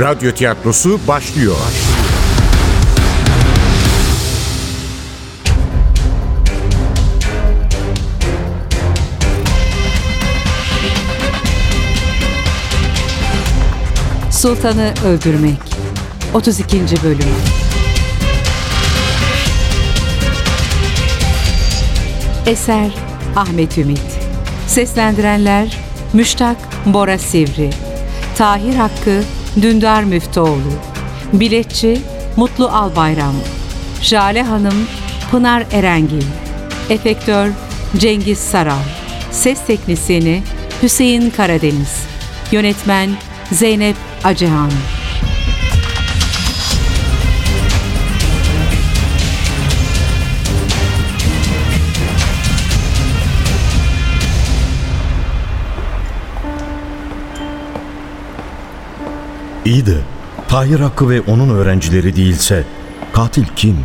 Radyo tiyatrosu başlıyor. Sultanı Öldürmek 32. Bölüm Eser Ahmet Ümit Seslendirenler Müştak Bora Sivri Tahir Hakkı Dündar Müftüoğlu Biletçi Mutlu Albayram Jale Hanım Pınar Erengil Efektör Cengiz Saral Ses Teknisyeni Hüseyin Karadeniz Yönetmen Zeynep Acehan İyi de Tahir Hakkı ve onun öğrencileri değilse katil kim?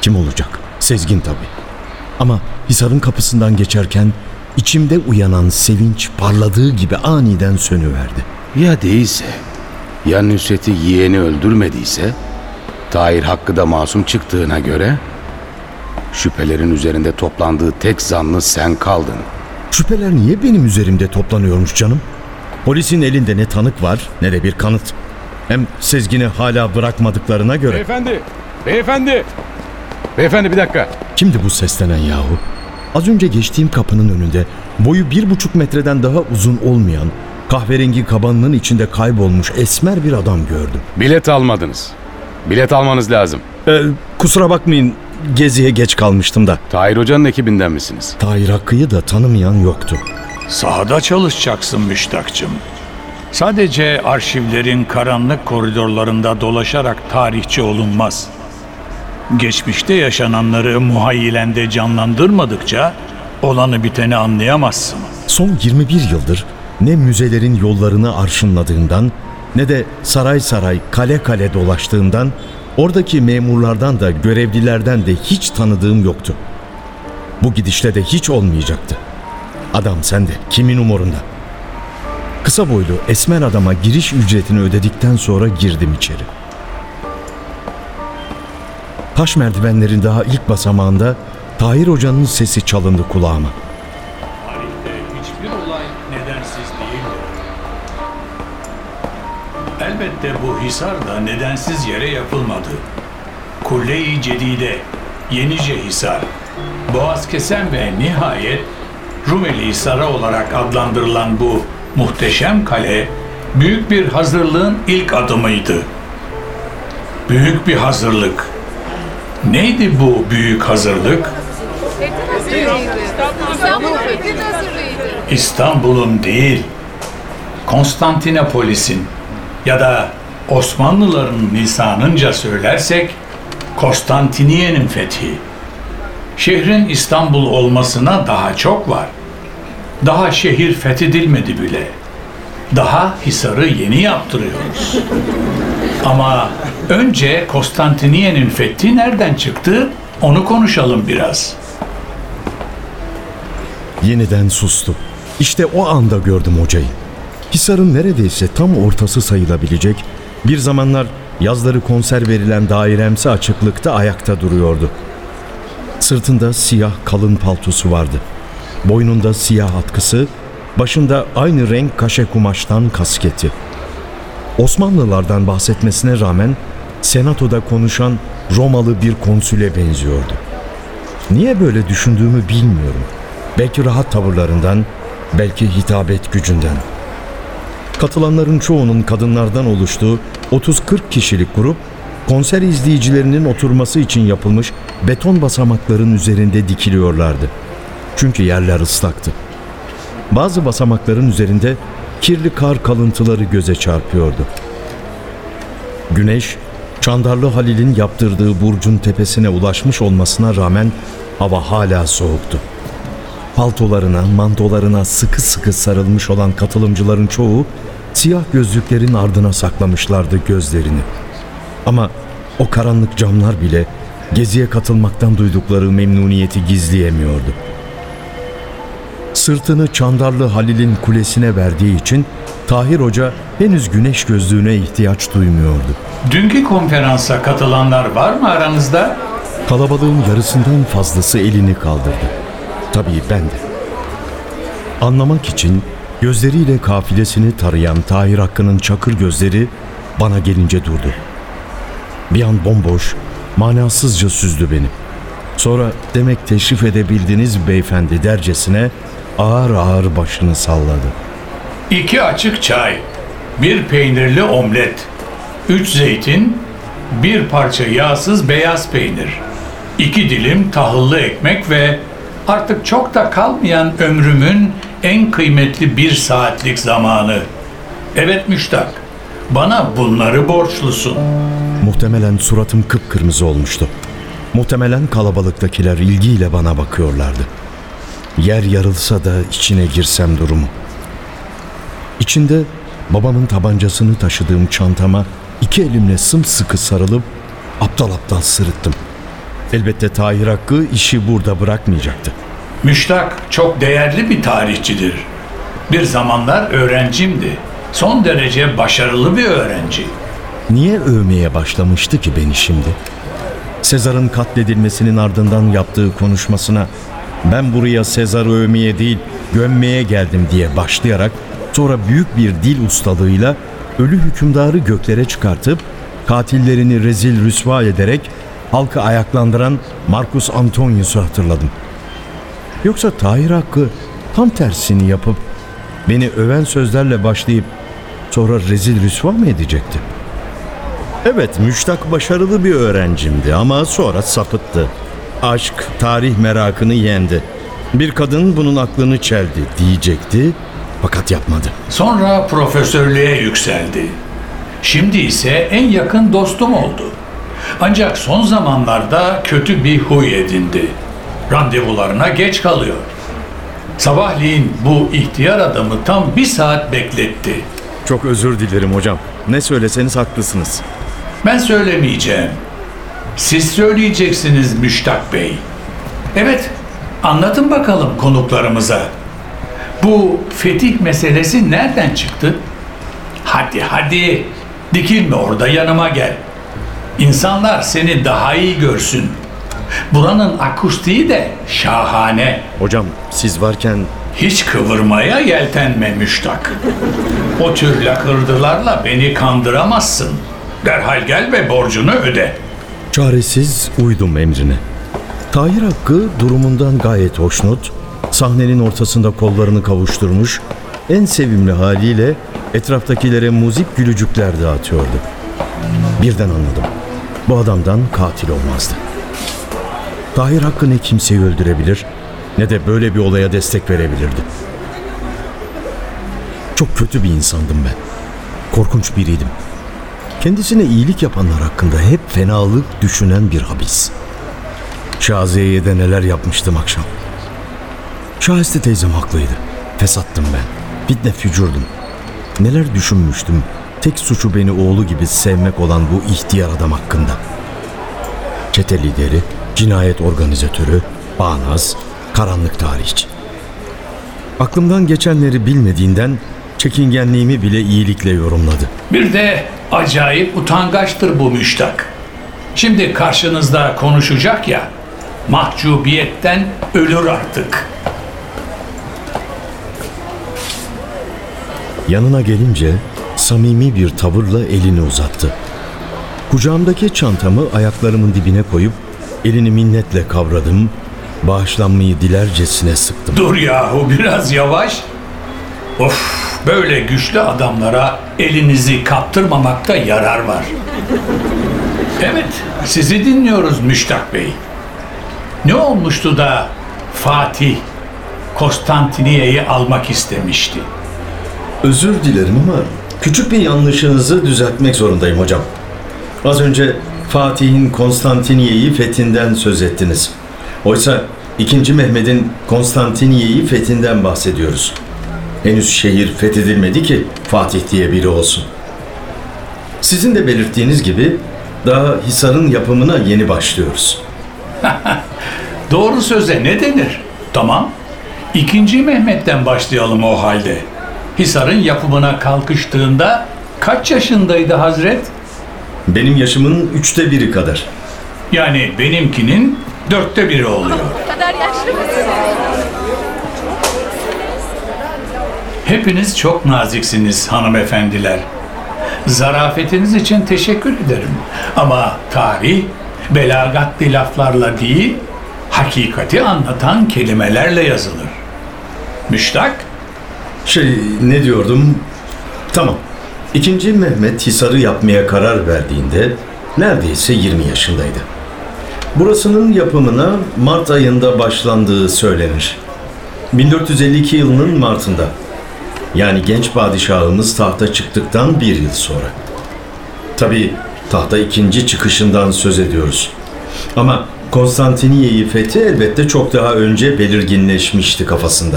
Kim olacak? Sezgin tabii. Ama Hisar'ın kapısından geçerken içimde uyanan sevinç parladığı gibi aniden sönüverdi. Ya değilse, ya Nusret'i yeğeni öldürmediyse, Tahir Hakkı da masum çıktığına göre, şüphelerin üzerinde toplandığı tek zanlı sen kaldın. Şüpheler niye benim üzerimde toplanıyormuş canım? Polisin elinde ne tanık var ne de bir kanıt. Hem Sezgin'i hala bırakmadıklarına göre Beyefendi, beyefendi. Beyefendi bir dakika. kimdi bu seslenen yahu? Az önce geçtiğim kapının önünde boyu bir buçuk metreden daha uzun olmayan kahverengi kabanının içinde kaybolmuş esmer bir adam gördüm. Bilet almadınız. Bilet almanız lazım. Ee, kusura bakmayın geziye geç kalmıştım da. Tahir Hoca'nın ekibinden misiniz? Tahir Hakkı'yı da tanımayan yoktu. Sahada çalışacaksın Müştakçım. Sadece arşivlerin karanlık koridorlarında dolaşarak tarihçi olunmaz. Geçmişte yaşananları muhayyilende canlandırmadıkça olanı biteni anlayamazsın. Son 21 yıldır ne müzelerin yollarını arşınladığından ne de saray saray kale kale dolaştığından oradaki memurlardan da görevlilerden de hiç tanıdığım yoktu. Bu gidişle de hiç olmayacaktı. Adam sende, kimin umurunda? Kısa boylu esmer adama giriş ücretini ödedikten sonra girdim içeri. Taş merdivenlerin daha ilk basamağında Tahir Hoca'nın sesi çalındı kulağıma. Tarihte hiçbir olay nedensiz değildir. Elbette bu hisar da nedensiz yere yapılmadı. Kulle-i Cedide, Yenice Hisar, Boğaz Kesen ve nihayet Rumeli Hisarı olarak adlandırılan bu muhteşem kale büyük bir hazırlığın ilk adımıydı. Büyük bir hazırlık. Neydi bu büyük hazırlık? İstanbul'un değil, Konstantinopolis'in ya da Osmanlıların lisanınca söylersek Konstantiniye'nin fethi. Şehrin İstanbul olmasına daha çok var. Daha şehir fethedilmedi bile. Daha Hisar'ı yeni yaptırıyoruz. Ama önce Konstantiniye'nin fethi nereden çıktı? Onu konuşalım biraz. Yeniden sustu. İşte o anda gördüm hocayı. Hisar'ın neredeyse tam ortası sayılabilecek, bir zamanlar yazları konser verilen dairemsi açıklıkta ayakta duruyordu. Sırtında siyah kalın paltosu vardı. Boynunda siyah atkısı, başında aynı renk kaşe kumaştan kasketi. Osmanlılardan bahsetmesine rağmen senatoda konuşan Romalı bir konsüle benziyordu. Niye böyle düşündüğümü bilmiyorum. Belki rahat tavırlarından, belki hitabet gücünden. Katılanların çoğunun kadınlardan oluştuğu 30-40 kişilik grup konser izleyicilerinin oturması için yapılmış beton basamakların üzerinde dikiliyorlardı. Çünkü yerler ıslaktı. Bazı basamakların üzerinde kirli kar kalıntıları göze çarpıyordu. Güneş, Çandarlı Halil'in yaptırdığı burcun tepesine ulaşmış olmasına rağmen hava hala soğuktu. Paltolarına, mantolarına sıkı sıkı sarılmış olan katılımcıların çoğu siyah gözlüklerin ardına saklamışlardı gözlerini. Ama o karanlık camlar bile geziye katılmaktan duydukları memnuniyeti gizleyemiyordu. Sırtını Çandarlı Halil'in kulesine verdiği için Tahir Hoca henüz güneş gözlüğüne ihtiyaç duymuyordu. Dünkü konferansa katılanlar var mı aranızda? Kalabalığın yarısından fazlası elini kaldırdı. Tabii ben de. Anlamak için gözleriyle kafilesini tarayan Tahir Hakkı'nın çakır gözleri bana gelince durdu. Bir an bomboş, manasızca süzdü beni. Sonra demek teşrif edebildiniz beyefendi dercesine ağır ağır başını salladı. İki açık çay, bir peynirli omlet, üç zeytin, bir parça yağsız beyaz peynir, iki dilim tahıllı ekmek ve artık çok da kalmayan ömrümün en kıymetli bir saatlik zamanı. Evet müştak, bana bunları borçlusun. Muhtemelen suratım kıpkırmızı olmuştu. Muhtemelen kalabalıktakiler ilgiyle bana bakıyorlardı. Yer yarılsa da içine girsem durumu. İçinde babamın tabancasını taşıdığım çantama iki elimle sımsıkı sarılıp aptal aptal sırıttım. Elbette Tahir Hakkı işi burada bırakmayacaktı. Müştak çok değerli bir tarihçidir. Bir zamanlar öğrencimdi. Son derece başarılı bir öğrenci. Niye övmeye başlamıştı ki beni şimdi? Sezar'ın katledilmesinin ardından yaptığı konuşmasına ben buraya Sezar'ı övmeye değil gömmeye geldim diye başlayarak sonra büyük bir dil ustalığıyla ölü hükümdarı göklere çıkartıp katillerini rezil rüsva ederek halkı ayaklandıran Marcus Antonius'u hatırladım. Yoksa Tahir Hakkı tam tersini yapıp beni öven sözlerle başlayıp sonra rezil rüsva mı edecekti? Evet, Müştak başarılı bir öğrencimdi ama sonra sapıttı. Aşk, tarih merakını yendi. Bir kadın bunun aklını çeldi diyecekti fakat yapmadı. Sonra profesörlüğe yükseldi. Şimdi ise en yakın dostum oldu. Ancak son zamanlarda kötü bir huy edindi. Randevularına geç kalıyor. Sabahleyin bu ihtiyar adamı tam bir saat bekletti. Çok özür dilerim hocam. Ne söyleseniz haklısınız. Ben söylemeyeceğim. Siz söyleyeceksiniz Müştak Bey. Evet, anlatın bakalım konuklarımıza. Bu fetih meselesi nereden çıktı? Hadi hadi, dikilme orada yanıma gel. İnsanlar seni daha iyi görsün. Buranın akustiği de şahane. Hocam siz varken Hiç kıvırmaya yeltenme müştak. O tür lakırdılarla beni kandıramazsın. Derhal gel ve borcunu öde. çaresiz uydum emrine. Tahir Hakkı durumundan gayet hoşnut, sahnenin ortasında kollarını kavuşturmuş, en sevimli haliyle etraftakilere muzip gülücükler dağıtıyordu. Birden anladım. Bu adamdan katil olmazdı. Tahir Hakkı ne kimseyi öldürebilir ne de böyle bir olaya destek verebilirdi. Çok kötü bir insandım ben. Korkunç biriydim. Kendisine iyilik yapanlar hakkında hep fenalık düşünen bir habis. Şaziye'ye de neler yapmıştım akşam. Şahiste teyzem haklıydı. Fesattım ben. Fitne fücurdum. Neler düşünmüştüm. Tek suçu beni oğlu gibi sevmek olan bu ihtiyar adam hakkında. Çete lideri, cinayet organizatörü, bağnaz, karanlık tarihçi. Aklımdan geçenleri bilmediğinden çekingenliğimi bile iyilikle yorumladı. Bir de acayip utangaçtır bu müştak. Şimdi karşınızda konuşacak ya, mahcubiyetten ölür artık. Yanına gelince samimi bir tavırla elini uzattı. Kucağımdaki çantamı ayaklarımın dibine koyup elini minnetle kavradım, bağışlanmayı dilercesine sıktım. Dur yahu biraz yavaş. Of böyle güçlü adamlara elinizi kaptırmamakta yarar var. Evet sizi dinliyoruz Müştak Bey. Ne olmuştu da Fatih Konstantiniye'yi almak istemişti? Özür dilerim ama küçük bir yanlışınızı düzeltmek zorundayım hocam. Az önce Fatih'in Konstantiniye'yi fethinden söz ettiniz. Oysa 2. Mehmet'in Konstantiniye'yi fethinden bahsediyoruz. Henüz şehir fethedilmedi ki Fatih diye biri olsun. Sizin de belirttiğiniz gibi daha Hisar'ın yapımına yeni başlıyoruz. Doğru söze ne denir? Tamam. İkinci Mehmet'ten başlayalım o halde. Hisar'ın yapımına kalkıştığında kaç yaşındaydı Hazret? Benim yaşımın üçte biri kadar. Yani benimkinin dörtte biri oluyor. Bu kadar yaşlı mısın? Hepiniz çok naziksiniz hanımefendiler. Zarafetiniz için teşekkür ederim. Ama tarih belagatli laflarla değil, hakikati anlatan kelimelerle yazılır. Müştak, Şey ne diyordum? Tamam. İkinci Mehmet Hisar'ı yapmaya karar verdiğinde neredeyse 20 yaşındaydı. Burasının yapımına Mart ayında başlandığı söylenir. 1452 yılının Mart'ında. Yani genç padişahımız tahta çıktıktan bir yıl sonra. Tabii tahta ikinci çıkışından söz ediyoruz. Ama Konstantiniye'yi fethi elbette çok daha önce belirginleşmişti kafasında.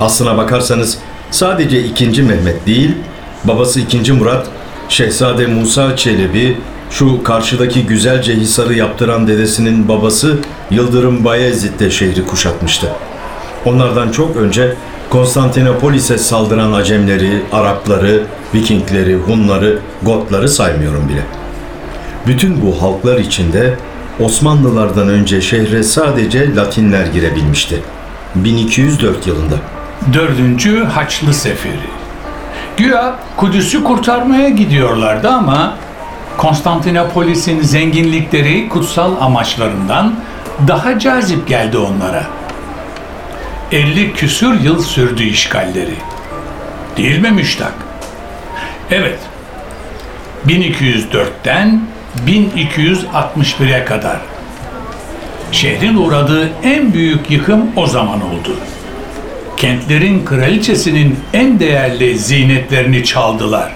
Aslına bakarsanız sadece 2. Mehmet değil, babası 2. Murat, Şehzade Musa Çelebi, şu karşıdaki güzelce hisarı yaptıran dedesinin babası Yıldırım Bayezid de şehri kuşatmıştı. Onlardan çok önce Konstantinopolis'e saldıran Acemleri, Arapları, Vikingleri, Hunları, Gotları saymıyorum bile. Bütün bu halklar içinde Osmanlılardan önce şehre sadece Latinler girebilmişti. 1204 yılında. dördüncü Haçlı Seferi. Güya Kudüs'ü kurtarmaya gidiyorlardı ama Konstantinopolis'in zenginlikleri kutsal amaçlarından daha cazip geldi onlara. 50 küsür yıl sürdü işgalleri. Değil mi Müştak? Evet. 1204'ten 1261'e kadar. Şehrin uğradığı en büyük yıkım o zaman oldu. Kentlerin kraliçesinin en değerli zinetlerini çaldılar.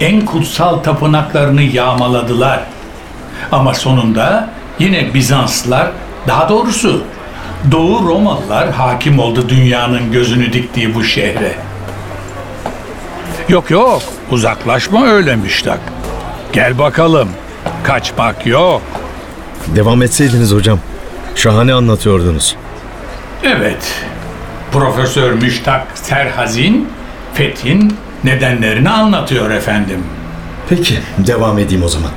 En kutsal tapınaklarını yağmaladılar. Ama sonunda yine Bizanslılar, daha doğrusu Doğu Romalılar hakim oldu dünyanın gözünü diktiği bu şehre. Yok yok, uzaklaşma öyle müştak. Gel bakalım, kaçmak yok. Devam etseydiniz hocam. Şahane anlatıyordunuz. Evet, Profesör Müştak Serhazin, Fethin nedenlerini anlatıyor efendim. Peki, devam edeyim o zaman.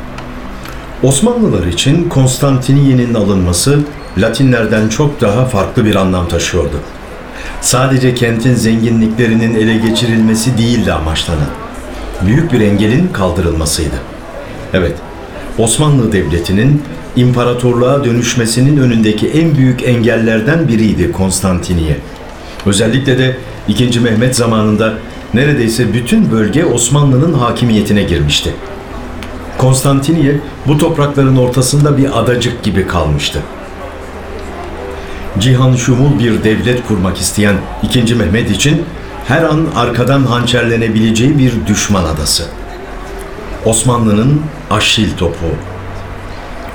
Osmanlılar için Konstantiniye'nin alınması Latinlerden çok daha farklı bir anlam taşıyordu. Sadece kentin zenginliklerinin ele geçirilmesi değildi amaçlanan. Büyük bir engelin kaldırılmasıydı. Evet, Osmanlı Devleti'nin imparatorluğa dönüşmesinin önündeki en büyük engellerden biriydi Konstantiniye. Özellikle de 2. Mehmet zamanında neredeyse bütün bölge Osmanlı'nın hakimiyetine girmişti. Konstantiniye bu toprakların ortasında bir adacık gibi kalmıştı. Cihan şumul bir devlet kurmak isteyen 2. Mehmet için her an arkadan hançerlenebileceği bir düşman adası. Osmanlı'nın Aşil topu.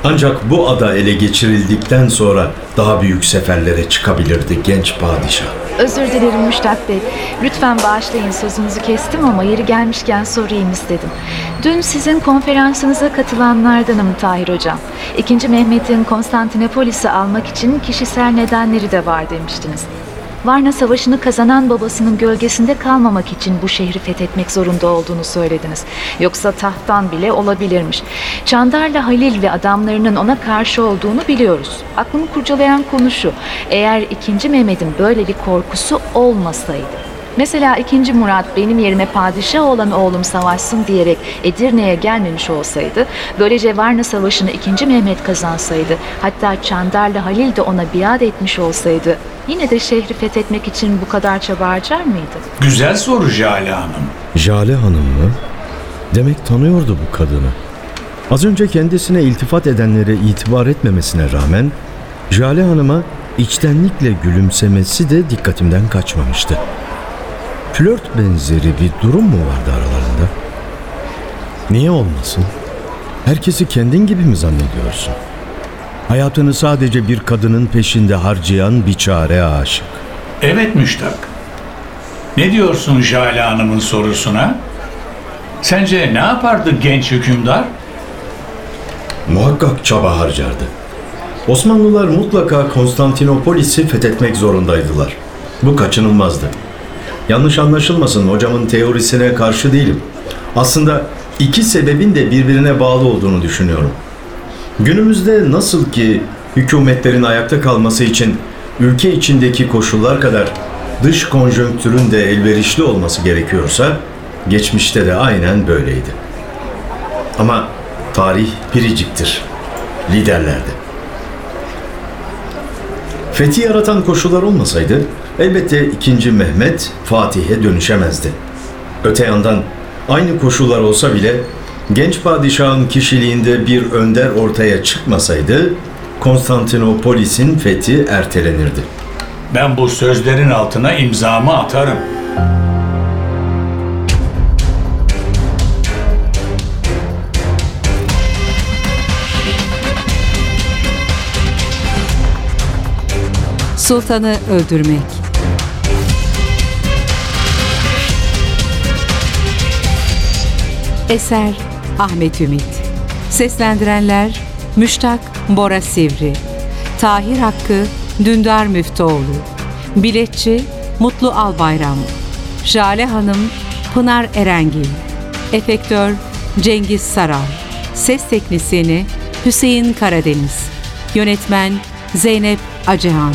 Ancak bu ada ele geçirildikten sonra daha büyük seferlere çıkabilirdi genç padişah. Özür dilerim Müştak Bey. Lütfen bağışlayın sözünüzü kestim ama yeri gelmişken sorayım istedim. Dün sizin konferansınıza katılanlardanım Tahir Hocam. İkinci Mehmet'in Konstantinopolis'i almak için kişisel nedenleri de var demiştiniz. Varna Savaşı'nı kazanan babasının gölgesinde kalmamak için bu şehri fethetmek zorunda olduğunu söylediniz. Yoksa tahttan bile olabilirmiş. Çandarlı Halil ve adamlarının ona karşı olduğunu biliyoruz. Aklımı kurcalayan konu şu. Eğer 2. Mehmet'in böyle bir korkusu olmasaydı. Mesela 2. Murat benim yerime padişah olan oğlum savaşsın diyerek Edirne'ye gelmemiş olsaydı, böylece Varna Savaşı'nı 2. Mehmet kazansaydı, hatta Çandarlı Halil de ona biat etmiş olsaydı, yine de şehri fethetmek için bu kadar çaba harcar mıydı? Güzel soru Jale Hanım. Jale Hanım mı? Demek tanıyordu bu kadını. Az önce kendisine iltifat edenlere itibar etmemesine rağmen Jale Hanım'a içtenlikle gülümsemesi de dikkatimden kaçmamıştı. Flört benzeri bir durum mu vardı aralarında? Niye olmasın? Herkesi kendin gibi mi zannediyorsun? Hayatını sadece bir kadının peşinde harcayan bir çare aşık. Evet Müştak. Ne diyorsun Jale Hanım'ın sorusuna? Sence ne yapardı genç hükümdar? Muhakkak çaba harcardı. Osmanlılar mutlaka Konstantinopolis'i fethetmek zorundaydılar. Bu kaçınılmazdı. Yanlış anlaşılmasın hocamın teorisine karşı değilim. Aslında iki sebebin de birbirine bağlı olduğunu düşünüyorum. Günümüzde nasıl ki hükümetlerin ayakta kalması için ülke içindeki koşullar kadar dış konjonktürün de elverişli olması gerekiyorsa geçmişte de aynen böyleydi. Ama tarih biriciktir. Liderlerde. Fethi yaratan koşullar olmasaydı elbette 2. Mehmet Fatih'e dönüşemezdi. Öte yandan aynı koşullar olsa bile genç padişahın kişiliğinde bir önder ortaya çıkmasaydı Konstantinopolis'in fethi ertelenirdi. Ben bu sözlerin altına imzamı atarım. Sultanı öldürmek. Eser Ahmet Ümit. Seslendirenler Müştak Bora Sivri. Tahir Hakkı Dündar Müftüoğlu. Biletçi Mutlu Albayram. Jale Hanım Pınar Erengil. Efektör Cengiz Saral Ses Teknisini Hüseyin Karadeniz. Yönetmen Zeynep Acehan